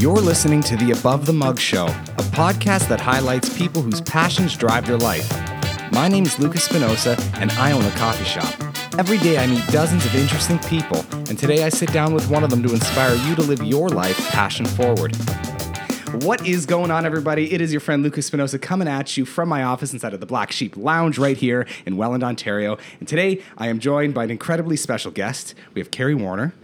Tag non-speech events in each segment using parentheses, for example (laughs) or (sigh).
You're listening to the Above the Mug Show, a podcast that highlights people whose passions drive their life. My name is Lucas Spinoza, and I own a coffee shop. Every day I meet dozens of interesting people, and today I sit down with one of them to inspire you to live your life passion forward. What is going on, everybody? It is your friend Lucas Spinoza coming at you from my office inside of the Black Sheep Lounge right here in Welland, Ontario. And today I am joined by an incredibly special guest. We have Carrie Warner,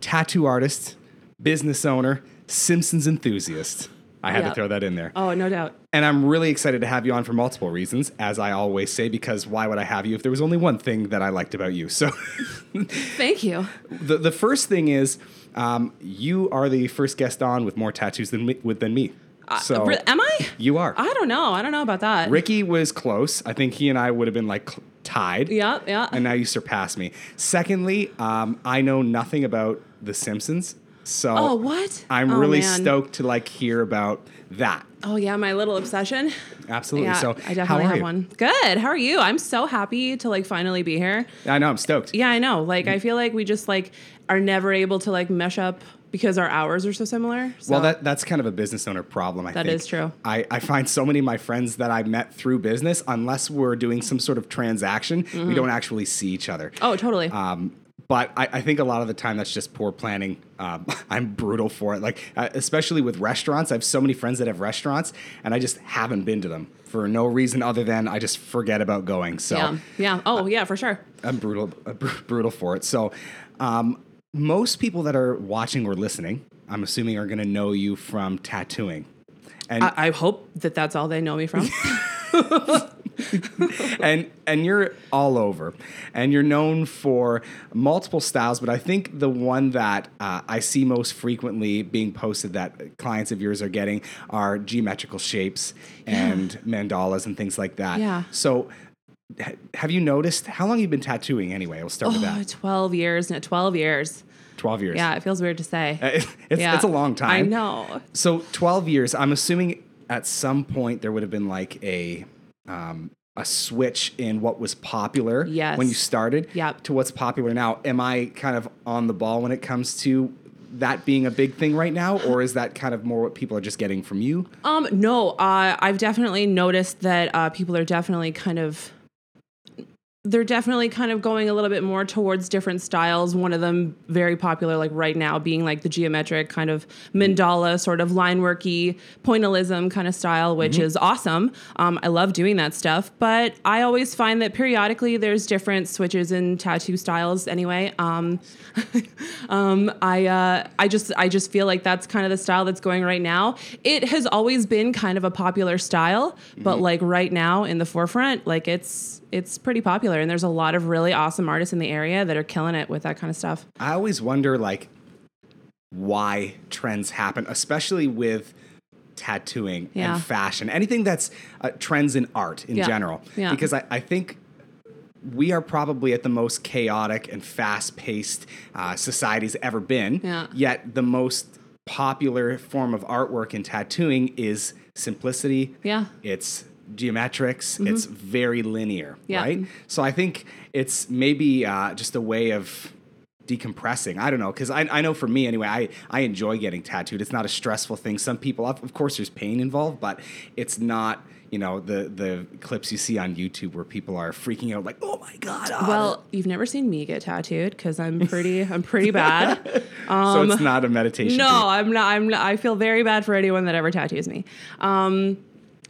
tattoo artist, business owner, Simpsons enthusiast. I had to throw that in there. Oh, no doubt. And I'm really excited to have you on for multiple reasons, as I always say, because why would I have you if there was only one thing that I liked about you? So (laughs) Thank you. the, the first thing is um, you are the first guest on with more tattoos than me, with, than me. So Uh, am I? you are. I don't know. I don't know about that. Ricky was close. I think he and I would have been like tied. Yeah, yeah. And now you surpass me. Secondly, um, I know nothing about The Simpsons. So Oh, what? I'm Oh, really man. stoked to like hear about that. oh, yeah, my little obsession. Absolutely. Yeah, so I definitely how are have you? one. Good. How are you? I'm so happy to like finally be here. I know I'm stoked. Yeah, I know. Like, I feel like we just like are never able to like mesh up because our hours are so similar. So. Well, that that's kind of a business owner problem. I That think is true. I, I find so many of my friends that I met through business, unless we're doing some sort of transaction, Mm-hmm. we don't actually see each other. Oh, totally. Um, but I, I think a lot of the time that's just poor planning. Um, (laughs) I'm brutal for it. Like uh, especially with restaurants, I have so many friends that have restaurants, and I just haven't been to them for no reason other than I just forget about going. So yeah. Yeah. Oh, yeah, for sure. I'm brutal, uh, brutal for it. So, um, most people that are watching or listening, I'm assuming, are going to know you from tattooing, and I, I hope that that's all they know me from. (laughs) (laughs) (laughs) and and you're all over, and you're known for multiple styles. But I think the one that uh, I see most frequently being posted that clients of yours are getting are geometrical shapes and mandalas and things like that. Yeah. So. Have you noticed how long you've been tattooing anyway? We'll start with oh, that. 12 years. No, 12 years. Twelve years. Yeah, it feels weird to say. Uh, It's, yeah. it's a long time. I know. So 12 years, I'm assuming at some point there would have been like a um, a switch in what was popular Yes. when you started Yep. to what's popular now. Am I kind of on the ball when it comes to that being a big thing right now, or is that kind of more what people are just getting from you? Um, no, uh, I've definitely noticed that uh, people are definitely kind of they're definitely kind of going a little bit more towards different styles. One of them very popular, like right now, being like the geometric kind of mandala, sort of line worky pointillism kind of style, which is awesome. Um, I love doing that stuff, but I always find that periodically there's different switches in tattoo styles. Anyway, um, (laughs) um, I uh, I just I just feel like that's kind of the style that's going right now. It has always been kind of a popular style, but like right now in the forefront, like it's it's pretty popular, and there's a lot of really awesome artists in the area that are killing it with that kind of stuff. I always wonder like why trends happen, especially with tattooing Yeah. and fashion, anything that's uh, trends in art in Yeah. general. Yeah. Because I, I think we are probably at the most chaotic and fast-paced uh, society's ever been. Yeah. Yet the most popular form of artwork in tattooing is simplicity. Yeah. It's geometrics. It's very linear, Mm-hmm. Yeah. right? So I think it's maybe uh, just a way of decompressing. I don't know, because I, I know for me anyway, I, I enjoy getting tattooed. It's not a stressful thing. Some people, of course, there's pain involved, but it's not. You know the the clips you see on YouTube where people are freaking out like, "Oh my god!" ah." Well, you've never seen me get tattooed because I'm pretty I'm pretty bad. (laughs) so it's not a meditation. No. I'm not. I'm. Not, I feel very bad for anyone that ever tattoos me. Um,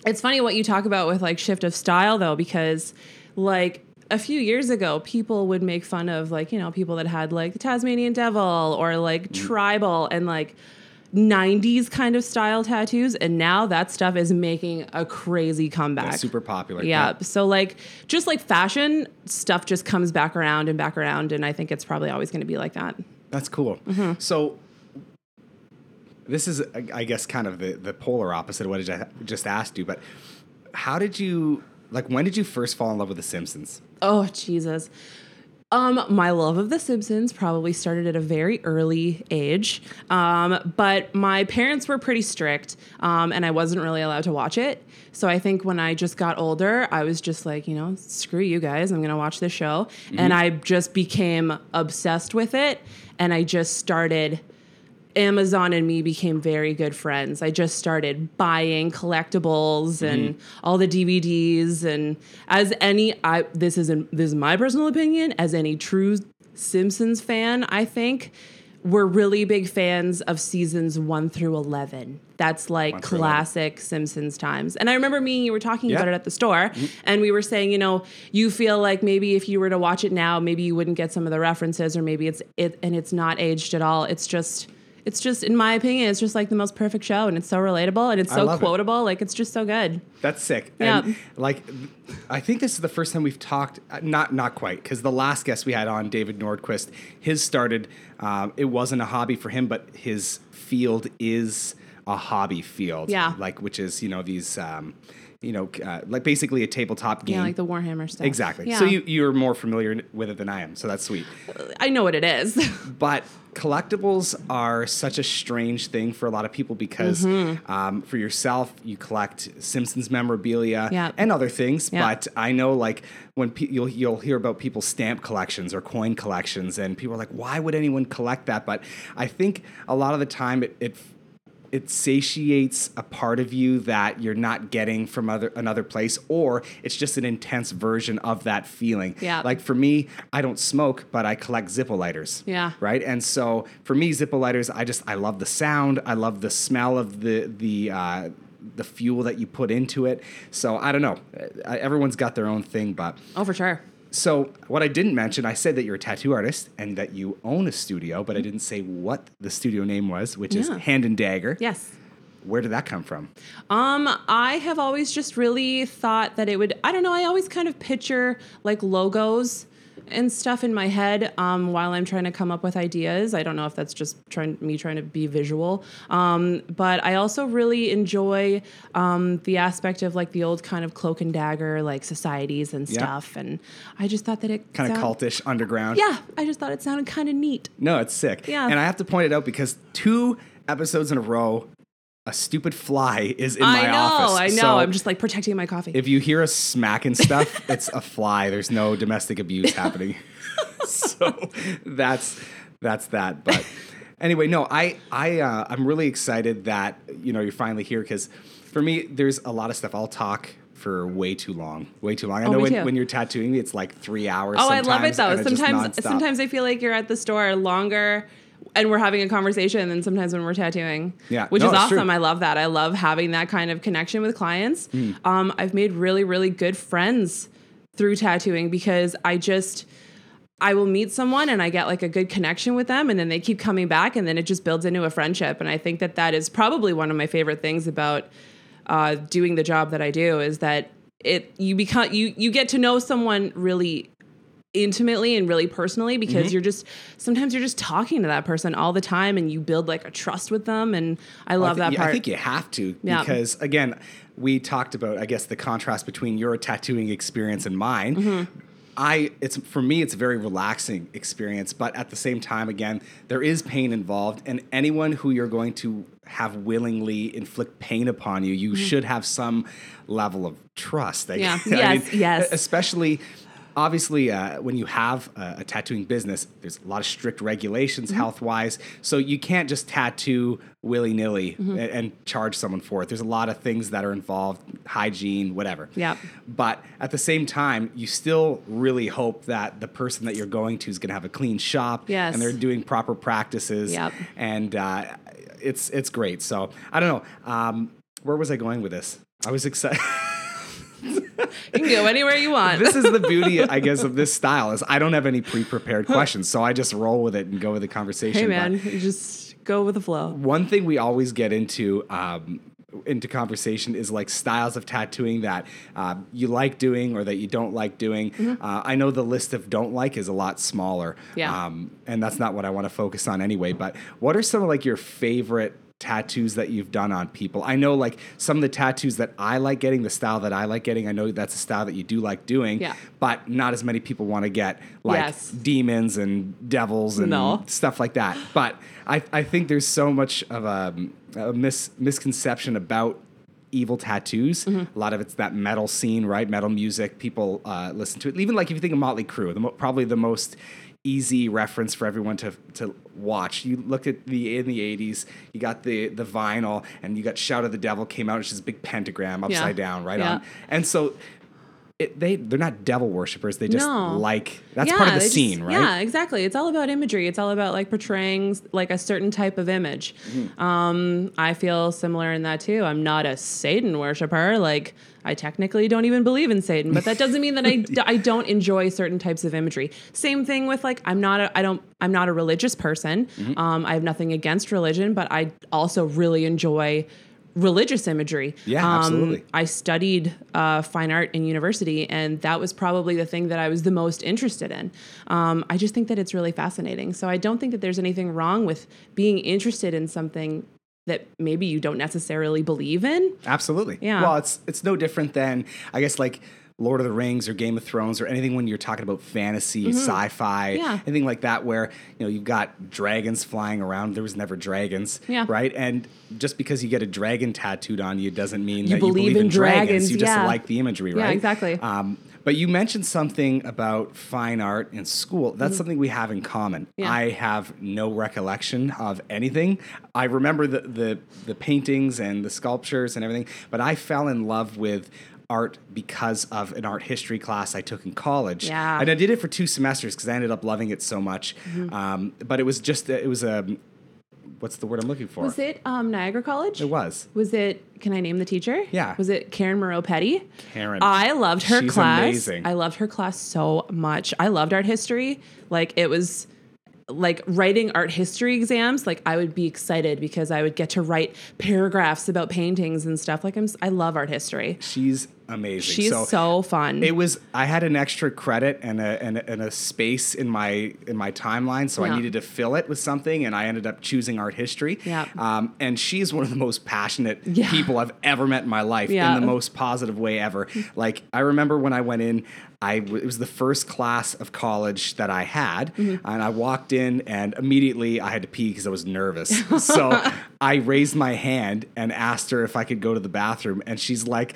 it's funny what you talk about with like shift of style though, because like a few years ago, people would make fun of like you know people that had like the Tasmanian devil or like Mm. tribal and like. 90s kind of style tattoos and now that stuff is making a crazy comeback That's super popular. yeah. So like just like fashion stuff just comes back around and back around and I think it's probably always going to be like that. That's cool. Mm-hmm. So this is, I guess, kind of the, the polar opposite of what I just asked you. But how did you like? When did you first fall in love with The Simpsons? Oh, Jesus. Um, my love of The Simpsons probably started at a very early age, um, but my parents were pretty strict, um, and I wasn't really allowed to watch it. So I think when I just got older, I was just like, you know, screw you guys, I'm gonna watch this show, and I just became obsessed with it, and I just started Amazon and me became very good friends. I just started buying collectibles and mm-hmm. all the DVDs and as any I this is not this is my personal opinion as any true Simpsons fan, I think we're really big fans of seasons 1 through 11. That's like through 11. classic Simpsons times. And I remember me and you were talking Yeah. about it at the store mm-hmm. and we were saying, you know, you feel like maybe if you were to watch it now, maybe you wouldn't get some of the references or maybe it's it and it's not aged at all. It's just it's just in my opinion, it's just like the most perfect show and it's so relatable and it's so love it. quotable. Like it's just so good. That's sick. Yeah. And like, I think this is the first time we've talked. uh, Not not quite, because the last guest we had on, David Nordquist, his started. Um, it wasn't a hobby for him, but his field is a hobby field. Yeah. Like which is you know these. Um, you know, uh, like basically a tabletop game. Yeah, like the Warhammer stuff. exactly. Yeah. So you you're more familiar with it than I am. So that's sweet. I know what it is. (laughs) But collectibles are such a strange thing for a lot of people because Mm-hmm. um, for yourself, you collect Simpsons memorabilia Yeah. and other things. Yeah. But I know, like, when pe- you'll you'll hear about people's stamp collections or coin collections, and people are like, "Why would anyone collect that?" But I think a lot of the time it. it it satiates a part of you that you're not getting from other another place or it's just an intense version of that feeling Yeah. like for me i don't smoke but i collect zippo lighters Yeah. right and so for me zippo lighters i just i love the sound i love the smell of the the uh the fuel that you put into it so i don't know everyone's got their own thing but oh, for sure. So what I didn't mention, I said that you're a tattoo artist and that you own a studio, but I didn't say what the studio name was, which is Hand and Dagger. Yes. Where did that come from? Um, I have always just really thought that it would. I don't know. I always kind of picture like logos and stuff in my head um, while I'm trying to come up with ideas. I don't know if that's just trying me trying to be visual, um, but I also really enjoy um, the aspect of like the old kind of cloak and dagger like societies and Yeah. stuff. And I just thought that it Kind of sound- cultish underground. Yeah, I just thought it sounded kind of neat. No, it's sick. Yeah. And I have to point it out because two episodes in a row, a stupid fly is in I my know, office. I know. So I'm just like protecting my coffee. if you hear us smacking stuff, (laughs) it's a fly. There's no domestic abuse (laughs) happening. so that's that's that. But anyway, no, I I uh, I'm really excited that you know you're finally here because for me there's a lot of stuff I'll talk for way too long, way too long. I Oh, know when, when you're tattooing me, it's like three hours. Oh, I love it though. and Sometimes, sometimes I feel like you're at the store longer, and we're having a conversation than sometimes when we're tattooing. Yeah. which No, is awesome. true. I love that. I love having that kind of connection with clients. Mm. Um, I've made really, really good friends through tattooing because I just. I will meet someone and I get like a good connection with them, and then they keep coming back, and then it just builds into a friendship. And I think that that is probably one of my favorite things about uh, doing the job that I do is that it you become you you get to know someone really intimately and really personally because Mm-hmm. you're just sometimes you're just talking to that person all the time and you build like a trust with them and I love I thi- that part. I think you have to Yeah. because again, we talked about I guess the contrast between your tattooing experience and mine. Mm-hmm. I it's for me it's a very relaxing experience, but at the same time again, there is pain involved and anyone who you're going to have willingly inflict pain upon you, you should have some level of trust. I- Mm-hmm. Yeah. (laughs) I Yes, yes. Especially obviously uh, when you have a, a tattooing business there's a lot of strict regulations Mm-hmm. health wise so you can't just tattoo willy-nilly Mm-hmm. and, and charge someone for it there's a lot of things that are involved hygiene whatever Yep. but at the same time you still really hope that the person that you're going to is going to have a clean shop Yes. and they're doing proper practices Yep. and uh, it's it's great so i don't know um, where was i going with this i was excited (laughs) can go anywhere you want. this is the beauty, (laughs) I guess, of this style is I don't have any pre-prepared questions, so I just roll with it and go with the conversation. hey But man, you just go with the flow. one thing we always get into um, into conversation is like styles of tattooing that uh, you like doing or that you don't like doing. Uh, I know the list of don't like is a lot smaller, Yeah. um, and that's not what I want to focus on anyway. But what are some of like your favorite? Tattoos that you've done on people i know like some of the tattoos that i like getting the style that i like getting i know that's a style that you do like doing Yeah. but not as many people want to get like Yes. demons and devils and No. stuff like that. But I, I think there's so much of a, a mis, misconception about evil tattoos. Mm-hmm. A lot of it's that metal scene, right? Metal music. People uh, listen to it. Even like if you think of Motley Crue, the mo- probably the most easy reference for everyone to to watch. You look at the in the '80s, you got the the vinyl, and you got "Shout of the Devil" came out, which is a big pentagram upside Yeah. down, right Yeah. on, and so. It, they they're not devil worshippers. They just No. like that's part of the they just- scene, right? Yeah, exactly. It's all about imagery. It's all about like portraying like a certain type of image. Mm-hmm. Um, I feel similar in that too. I'm not a Satan worshiper. Like I technically don't even believe in Satan, but that doesn't mean that I, (laughs) d- I don't enjoy certain types of imagery. Same thing with like I'm not a I don't I'm not a religious person. Mm-hmm. Um, I have nothing against religion, but I also really enjoy religious imagery. Yeah, Um, absolutely. I studied uh, fine art in university, and that was probably the thing that I was the most interested in. Um, I just think that it's really fascinating. So I don't think that there's anything wrong with being interested in something that maybe you don't necessarily believe in. Absolutely. Yeah. Well, it's it's no different than I guess like Lord of the Rings or Game of Thrones or anything when you're talking about fantasy, sci-fi, Mm-hmm. Yeah. anything like that where you know you've got dragons flying around. There was never dragons, Yeah. right? And just because you get a dragon tattooed on you doesn't mean You that you believe believe in in dragons. dragons, You just yeah. like the imagery, Yeah, right? exactly. Um, but you mentioned something about fine art in school. That's something we have in common. Mm-hmm. Yeah. I have no recollection of anything. I remember the, the the paintings and the sculptures and everything, but I fell in love with art because of an art history class I took in college. Yeah. Mm-hmm. And I did it for two semesters because I ended up loving it so much. Um, but it was just it was a what's the word I'm looking for? Was it um, Niagara College? It was. Was it? Can I name the teacher? Yeah. Was it Karen Moreau Petty? Karen. I loved her She's class. amazing. I loved her class so much. I loved art history. Like it was like writing art history exams. Like I would be excited because I would get to write paragraphs about paintings and stuff. Like I'm, I love art history. She's amazing. She's so, fun. It was. I had an extra credit and a, and a and a space in my in my timeline, so I needed to fill it with something, and I ended up choosing art history. Yeah. Um, and she's one of the most passionate (laughs) Yeah. people I've ever met in my life Yeah. in the most positive way ever. (laughs) Like I remember when I went in, I w- it was the first class of college that I had, Mm-hmm. and I walked in, and immediately I had to pee because I was nervous. (laughs) so I raised my hand and asked her if I could go to the bathroom, and she's like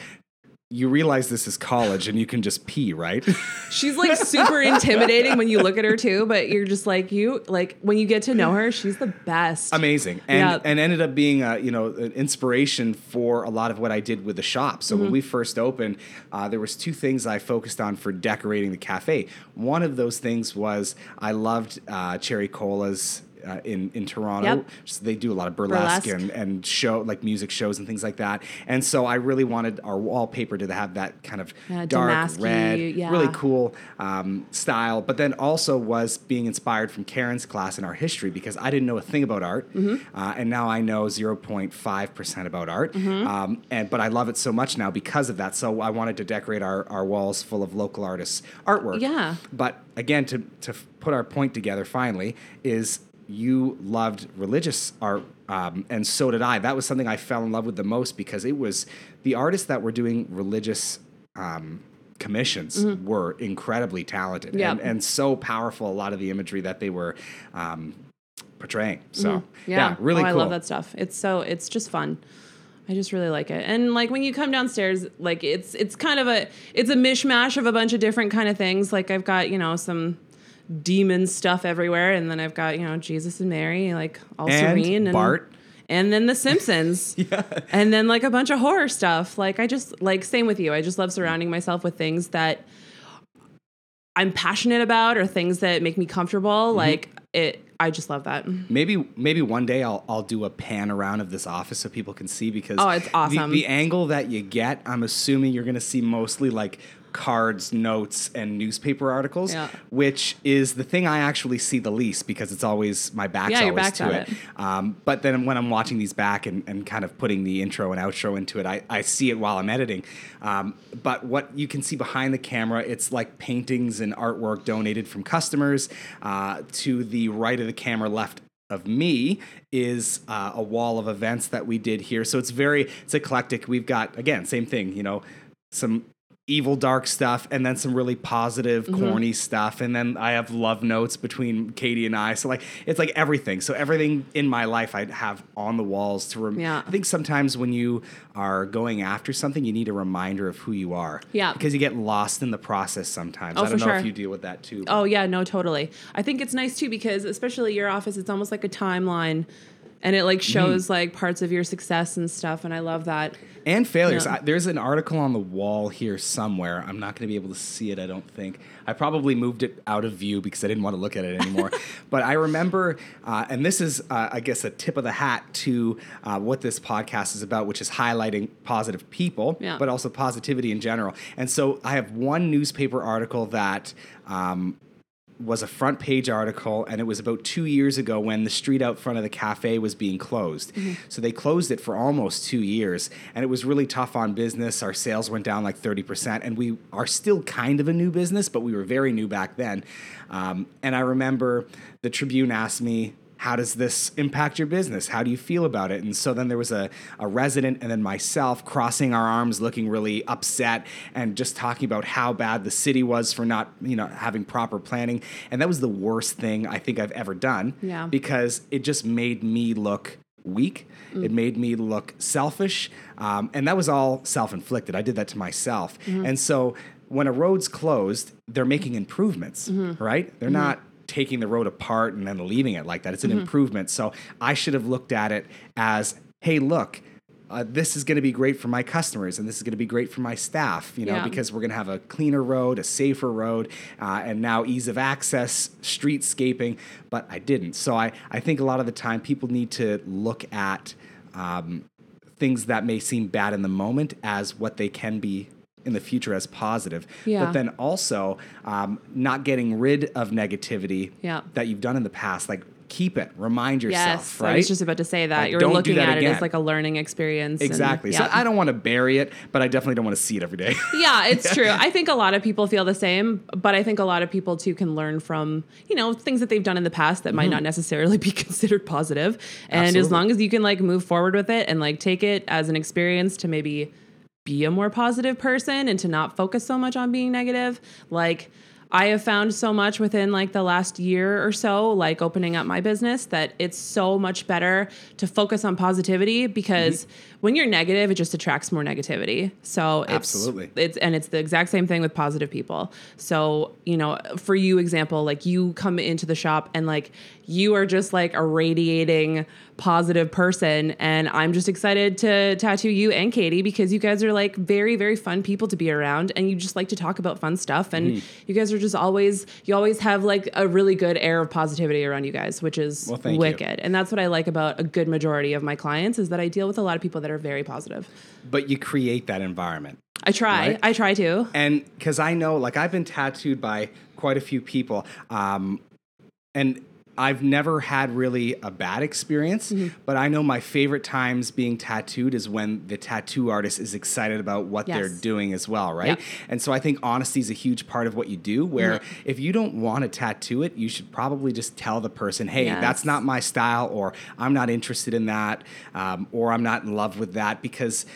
you realize this is college and you can just pee, right? (laughs) she's like super intimidating when you look at her too, but you're just like you like when you get to know her, she's the best. Amazing, and Yeah. and ended up being a, you know an inspiration for a lot of what I did with the shop. So Mm-hmm. when we first opened, uh, there was two things I focused on for decorating the cafe. One of those things was I loved uh, Cherry Cola's. Uh, in in Toronto, Yep. so they do a lot of burlesque, Burlesque. and and show like music shows and things like that. And so I really wanted our wallpaper to have that kind of Yeah, dark red, yeah. really cool um, style, but then also was being inspired from Karen's class in art history because I didn't know a thing about art, Mm-hmm. uh, and now I know 0.5 percent about art. Mm-hmm. Um, and but I love it so much now because of that. So I wanted to decorate our, our walls full of local artists' artwork. Yeah. But again, to to put our point together finally is you loved religious art. Um, and so did I. That was something I fell in love with the most because it was the artists that were doing religious um, commissions were incredibly talented Mm-hmm. Yeah. and, and so powerful. A lot of the imagery that they were um, portraying. So yeah, Mm-hmm. Yeah. really oh, cool. I love that stuff. It's so it's just fun. I just really like it. And like when you come downstairs, like it's it's kind of a it's a mishmash of a bunch of different kind of things. Like I've got, you know, some demon stuff everywhere and then I've got, you know, Jesus and Mary like all And serene and Bart. and then the Simpsons. (laughs) yeah. And then like a bunch of horror stuff. Like I just like same with you. I just love surrounding myself with things that I'm passionate about or things that make me comfortable. Mm-hmm. Like it I just love that. Maybe maybe one day I'll I'll do a pan around of this office so people can see because Oh, it's the- awesome. The, angle that you get, I'm assuming you're gonna see mostly like cards, notes, and newspaper articles, Yeah. which is the thing I actually see the least because it's always my back's Yeah, always back's to it. it. Um, but then when I'm watching these back and, and kind of putting the intro and outro into it, I, I see it while I'm editing. Um, but what you can see behind the camera, it's like paintings and artwork donated from customers. Uh, to the right of the camera, left of me is uh, a wall of events that we did here. So it's very it's eclectic. We've got again same thing. You know, some evil dark stuff and then some really positive Mm-hmm. corny stuff and then i have love notes between katie and i so like it's like everything so everything in my life i have on the walls to rem- Yeah. i think sometimes when you are going after something you need a reminder of who you are Yeah. because you get lost in the process sometimes Oh, i don't know sure. if you deal with that too Oh yeah, no, totally. I think it's nice too because especially your office, it's almost like a timeline, and it like shows like parts of your success and stuff, and I love that. And failures. Yeah. I, there's an article on the wall here somewhere. I'm not going to be able to see it. I don't think. I probably moved it out of view because I didn't want to look at it anymore. (laughs) but I remember, uh, and this is, uh, I guess, a tip of the hat to uh, what this podcast is about, which is highlighting positive people, Yeah. but also positivity in general. And so I have one newspaper article that. Um, was a front page article, and it was about two years ago when the street out front of the cafe was being closed. So they closed it for almost two years, and it was really tough on business. Our sales went down like 30%, and we are still kind of a new business, but we were very new back then. Um, and I remember the Tribune asked me, how does this impact your business? How do you feel about it? And so then there was a, a resident and then myself crossing our arms, looking really upset and just talking about how bad the city was for not, you know, having proper planning. And that was the worst thing I think I've ever done. Yeah. Because it just made me look weak. Mm. It made me look selfish. Um, and that was all self inflicted. I did that to myself. Mm-hmm. And so when a road's closed, they're making improvements, mm-hmm. right? They're mm-hmm. not taking the road apart and then leaving it like that. It's an improvement. So I should have looked at it as, hey, look, uh, this is going to be great for my customers and this is going to be great for my staff, you know, Yeah. because we're going to have a cleaner road, a safer road, uh, and now ease of access, streetscaping. But I didn't. So I, I think a lot of the time people need to look at um, things that may seem bad in the moment as what they can be in the future as positive. Yeah. But then also um, not getting rid of negativity Yeah. that you've done in the past. Like keep it, remind yourself, Yes, right? I was just about to say that Like, you're looking that at it as like a learning experience. and- Exactly. So. I don't want to bury it, but I definitely don't want to see it every day. (laughs) yeah, it's true. I think a lot of people feel the same, but I think a lot of people too can learn from, you know, things that they've done in the past that might not necessarily be (laughs) considered positive. And as Mm-hmm. Long as you can like move forward with it and like take it as an experience to maybe be a more positive person and to not focus so much on being negative, like I have found so much within like the last year or so, like opening up my business, that it's so much better to focus on positivity because Mm-hmm. when you're negative, it just attracts more negativity. So it's, Absolutely. it's and it's the exact same thing with positive people. So you know, for you, example, like you come into the shop and like you are just like a radiating positive person, and I'm just excited to tattoo you and Katie because you guys are like very very fun people to be around, and you just like to talk about fun stuff, and Mm-hmm. you guys are just always you always have like a really good air of positivity around you guys, which is Well, thank you. wicked, and that's what I like about a good majority of my clients is that I deal with a lot of people that are very positive. but you create that environment. I try, Right. I try to. And because I know, like, I've been tattooed by quite a few people, um, and I've never had really a bad experience, Mm-hmm. but I know my favorite times being tattooed is when the tattoo artist is excited about what they're doing as well, right? Yep. And so I think honesty is a huge part of what you do. Where Mm-hmm. if you don't want to tattoo it, you should probably just tell the person, hey, that's not my style, or I'm not interested in that, um, or I'm not in love with that, because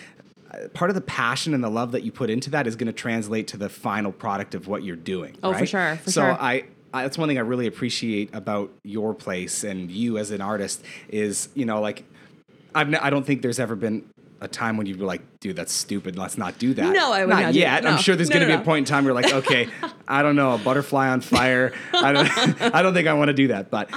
uh, part of the passion and the love that you put into that is going to translate to the final product of what you're doing. Oh, for sure, for so sure. I, I that's one thing I really appreciate about your place and you as an artist is you know like I've ne- I don't think there's ever been a time when you were like, dude, that's stupid. Let's not do that. No, I would not do- yet. I'm sure there's No, going to no, be no. a point in time where you're like, okay, (laughs) I don't know, a butterfly on fire. I don't, (laughs) (laughs) I don't think I want to do that. But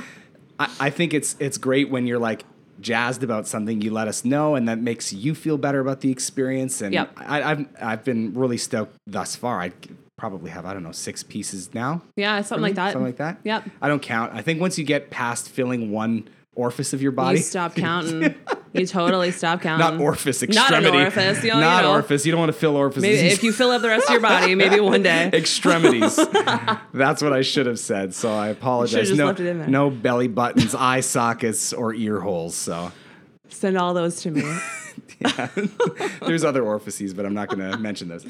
I, I think it's it's great when you're like jazzed about something, you let us know, and that makes you feel better about the experience. And Yep. I, I've I've been really stoked thus far. I probably have I don't know six pieces now. Yeah, something like that. Something like that. Yep. I don't count. I think once you get past filling one orifice of your body, You stop (laughs) counting. you totally stop counting. not orifice, Um, Not orifice, you know, not you know. orifice. You don't want to fill orifices. Maybe if you fill up the rest of your body, maybe one day. (laughs) extremities. (laughs) That's what I should have said. So I apologize. just no, left it in there. no belly buttons, eye sockets, or ear holes. So Send all those to me. (laughs) yeah. There's other orifices, but I'm not going (laughs) to mention those.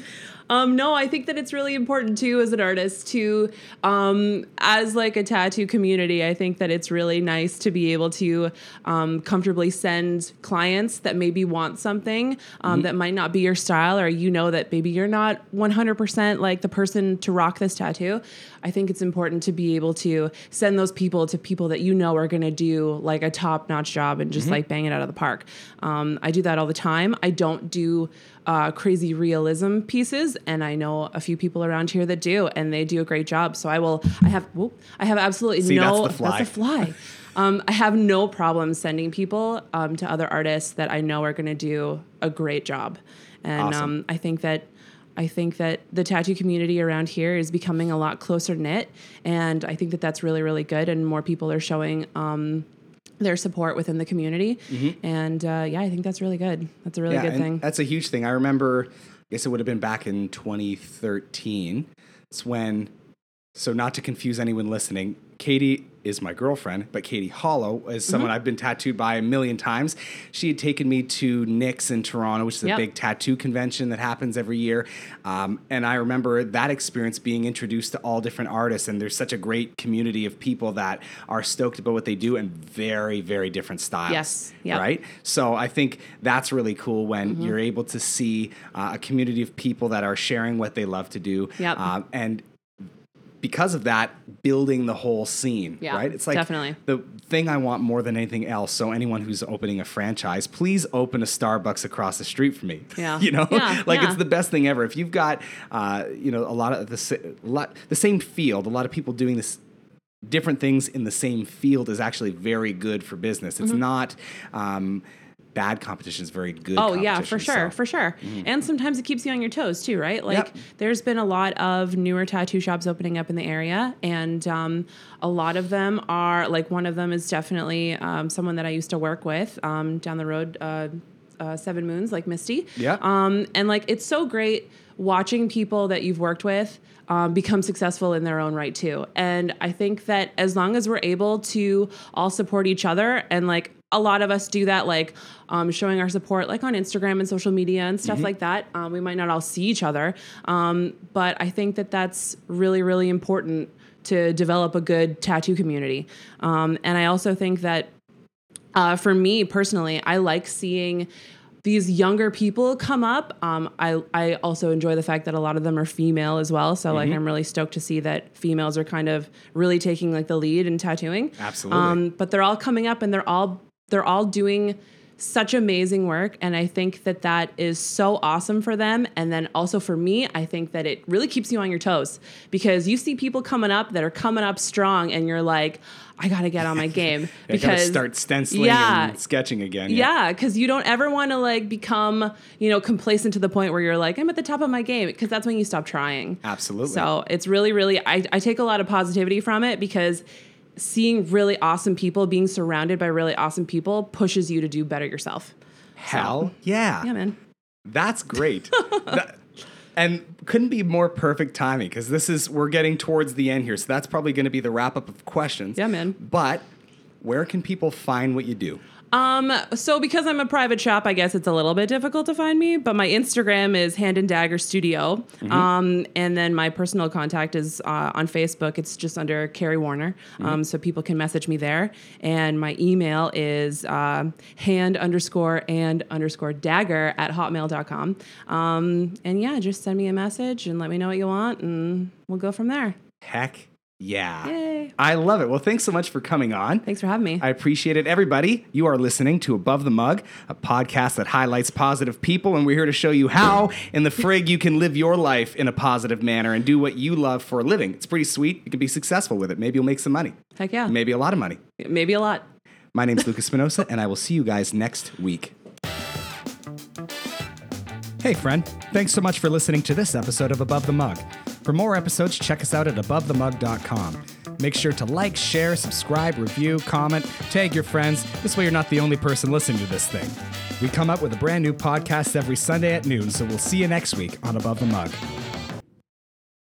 Um, no, I think that it's really important too as an artist to, um, as like a tattoo community, I think that it's really nice to be able to um, comfortably send clients that maybe want something um, that might not be your style, or you know that maybe you're not 100% like the person to rock this tattoo. I think it's important to be able to send those people to people that you know are going to do like a top notch job and just like bang it out of the park. Um, I do that all the time. I don't do uh, crazy realism pieces, and I know a few people around here that do, and they do a great job. So I will. I have. Whoop, I have absolutely See, that's no. the fly. a fly. (laughs) Um, I have no problem sending people um, to other artists that I know are going to do a great job, and Awesome. um, I think that. I think that the tattoo community around here is becoming a lot closer knit, and I think that that's really, really good. And more people are showing um, their support within the community, and uh, yeah, I think that's really good. That's a really good thing. That's a huge thing. I remember, I guess it would have been back in 2013. It's when, so not to confuse anyone listening, Katie is my girlfriend, but Katie Hollow is Mm-hmm. someone I've been tattooed by a million times. She had taken me to NIX in Toronto, which is a big tattoo convention that happens every year. Um, and I remember that experience being introduced to all different artists. And there's such a great community of people that are stoked about what they do and very, very different styles. Yes. Yep. Right? So I think that's really cool when Mm-hmm. you're able to see uh, a community of people that are sharing what they love to do. Yep. Um, and because of that, building the whole scene. Yeah, right? It's like definitely. the thing I want more than anything else. So anyone who's opening a franchise, please open a Starbucks across the street for me. Yeah. (laughs) you know, Yeah, (laughs) like yeah. it's the best thing ever. If you've got, uh, you know, a lot of the lot the same field, a lot of people doing this different things in the same field is actually very good for business. It's not um, bad competition; is very good. Oh yeah, for sure, So- for sure. And sometimes it keeps you on your toes too, right? Like Yep. there's been a lot of newer tattoo shops opening up in the area, and um, a lot of them are like one of them is definitely um, someone that I used to work with um, down the road. Uh, uh, Seven Moons, like Misty. Yeah. Um, and like it's so great watching people that you've worked with um, become successful in their own right too. And I think that as long as we're able to all support each other and like a lot of us do that, like um, showing our support, like on Instagram and social media and stuff like that. Um, we might not all see each other, um, but I think that that's really, really important to develop a good tattoo community. Um, and I also think that uh, for me personally, I like seeing these younger people come up. Um, I I also enjoy the fact that a lot of them are female as well. So Mm-hmm. like I'm really stoked to see that females are kind of really taking like the lead in tattooing. Absolutely. Um, but they're all coming up and they're all they're all doing such amazing work and i think that that is so awesome for them and then also for me i think that it really keeps you on your toes because you see people coming up that are coming up strong and you're like i gotta get on my game (laughs) because start stenciling yeah, and sketching again. yeah, because you don't ever want to like become, you know, complacent to the point where you're like, I'm at the top of my game, because that's when you stop trying. Absolutely. So it's really, really, I, I take a lot of positivity from it because seeing really awesome people, being surrounded by really awesome people, pushes you to do better yourself. Hell yeah. Yeah, man. That's great. (laughs) That- and couldn't be more perfect timing because this is we're getting towards the end here. So that's probably going to be the wrap up of questions. Yeah, man. But where can people find what you do? Um, so because I'm a private shop, I guess it's a little bit difficult to find me, but my Instagram is Hand and Dagger Studio. Um, and then my personal contact is uh, on Facebook. It's just under Carrie Warner. Um, so people can message me there. And my email is uh, hand underscore and underscore dagger at hotmail.com. Um, and yeah, just send me a message and let me know what you want, and we'll go from there. Heck yeah. Yay. I love it. Well, thanks so much for coming on. Thanks for having me. I appreciate it. Everybody, you are listening to Above the Mug, a podcast that highlights positive people, and we're here to show you how in the frig you can live your life in a positive manner and do what you love for a living. It's pretty sweet. You can be successful with it. Maybe you'll make some money. Heck yeah. Maybe a lot of money. Maybe a lot. My name's (laughs) Lucas Spinoza, and I will see you guys next week. Hey, friend. Thanks so much for listening to this episode of Above the Mug. For more episodes, check us out at abovethemug.com. Make sure to like, share, subscribe, review, comment, tag your friends. This way, you're not the only person listening to this thing. We come up with a brand new podcast every Sunday at noon, so we'll see you next week on Above the Mug.